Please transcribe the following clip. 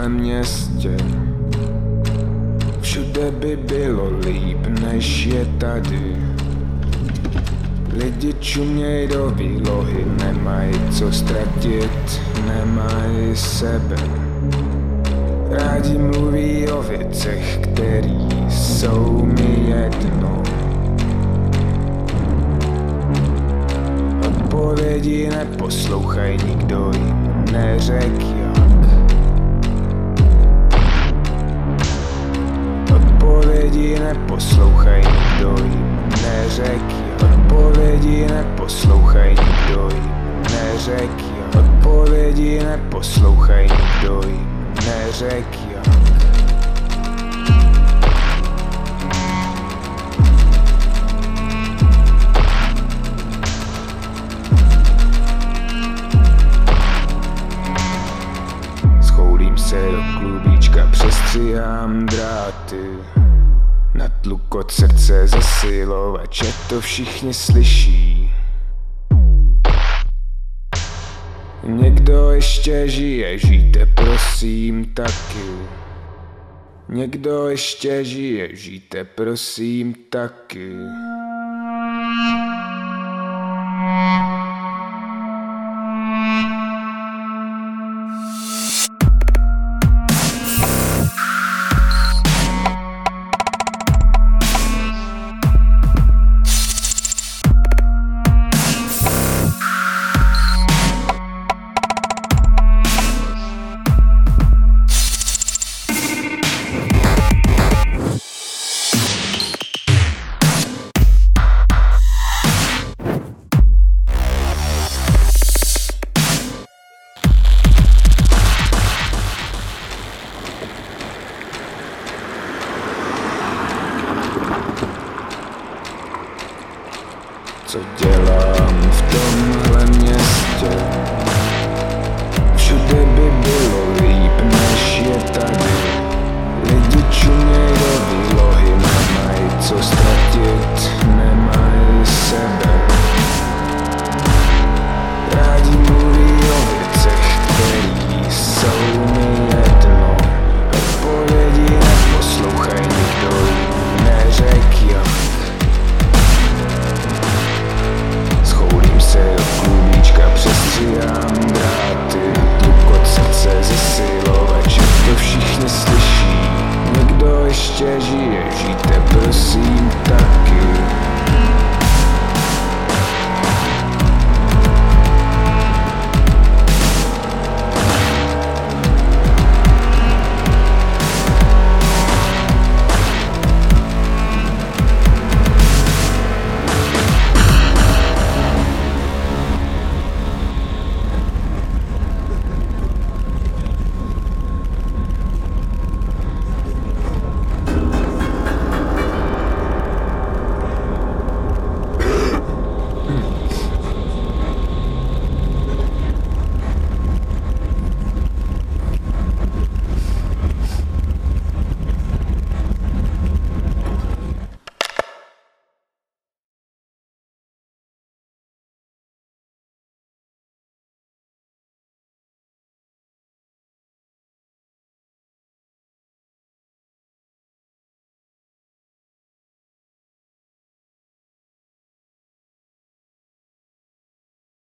Tomhle městě? Všude by bylo líp, než je tady. Lidi čuměj do výlohy, nemají co ztratit, nemají sebe. Rádi mluví o věcech, který jsou mi jedno. Odpovědi neposlouchaj, nikdo jim neřek neposlouchaj, nikdo jim neřek. Odpovědi neposlouchaj, nikdo jim neřek. Odpovědi neposlouchaj, nikdo jim neřek. Schoulím se do klubíčka, přestříhám dráty Na tluk od srdce zesilovač, ať to všichni slyší. Někdo ještě žije, žijte prosím taky. Někdo ještě žije, žijte prosím taky Co dělám v tomhle městě? Všude ještě žiješ, jít prosím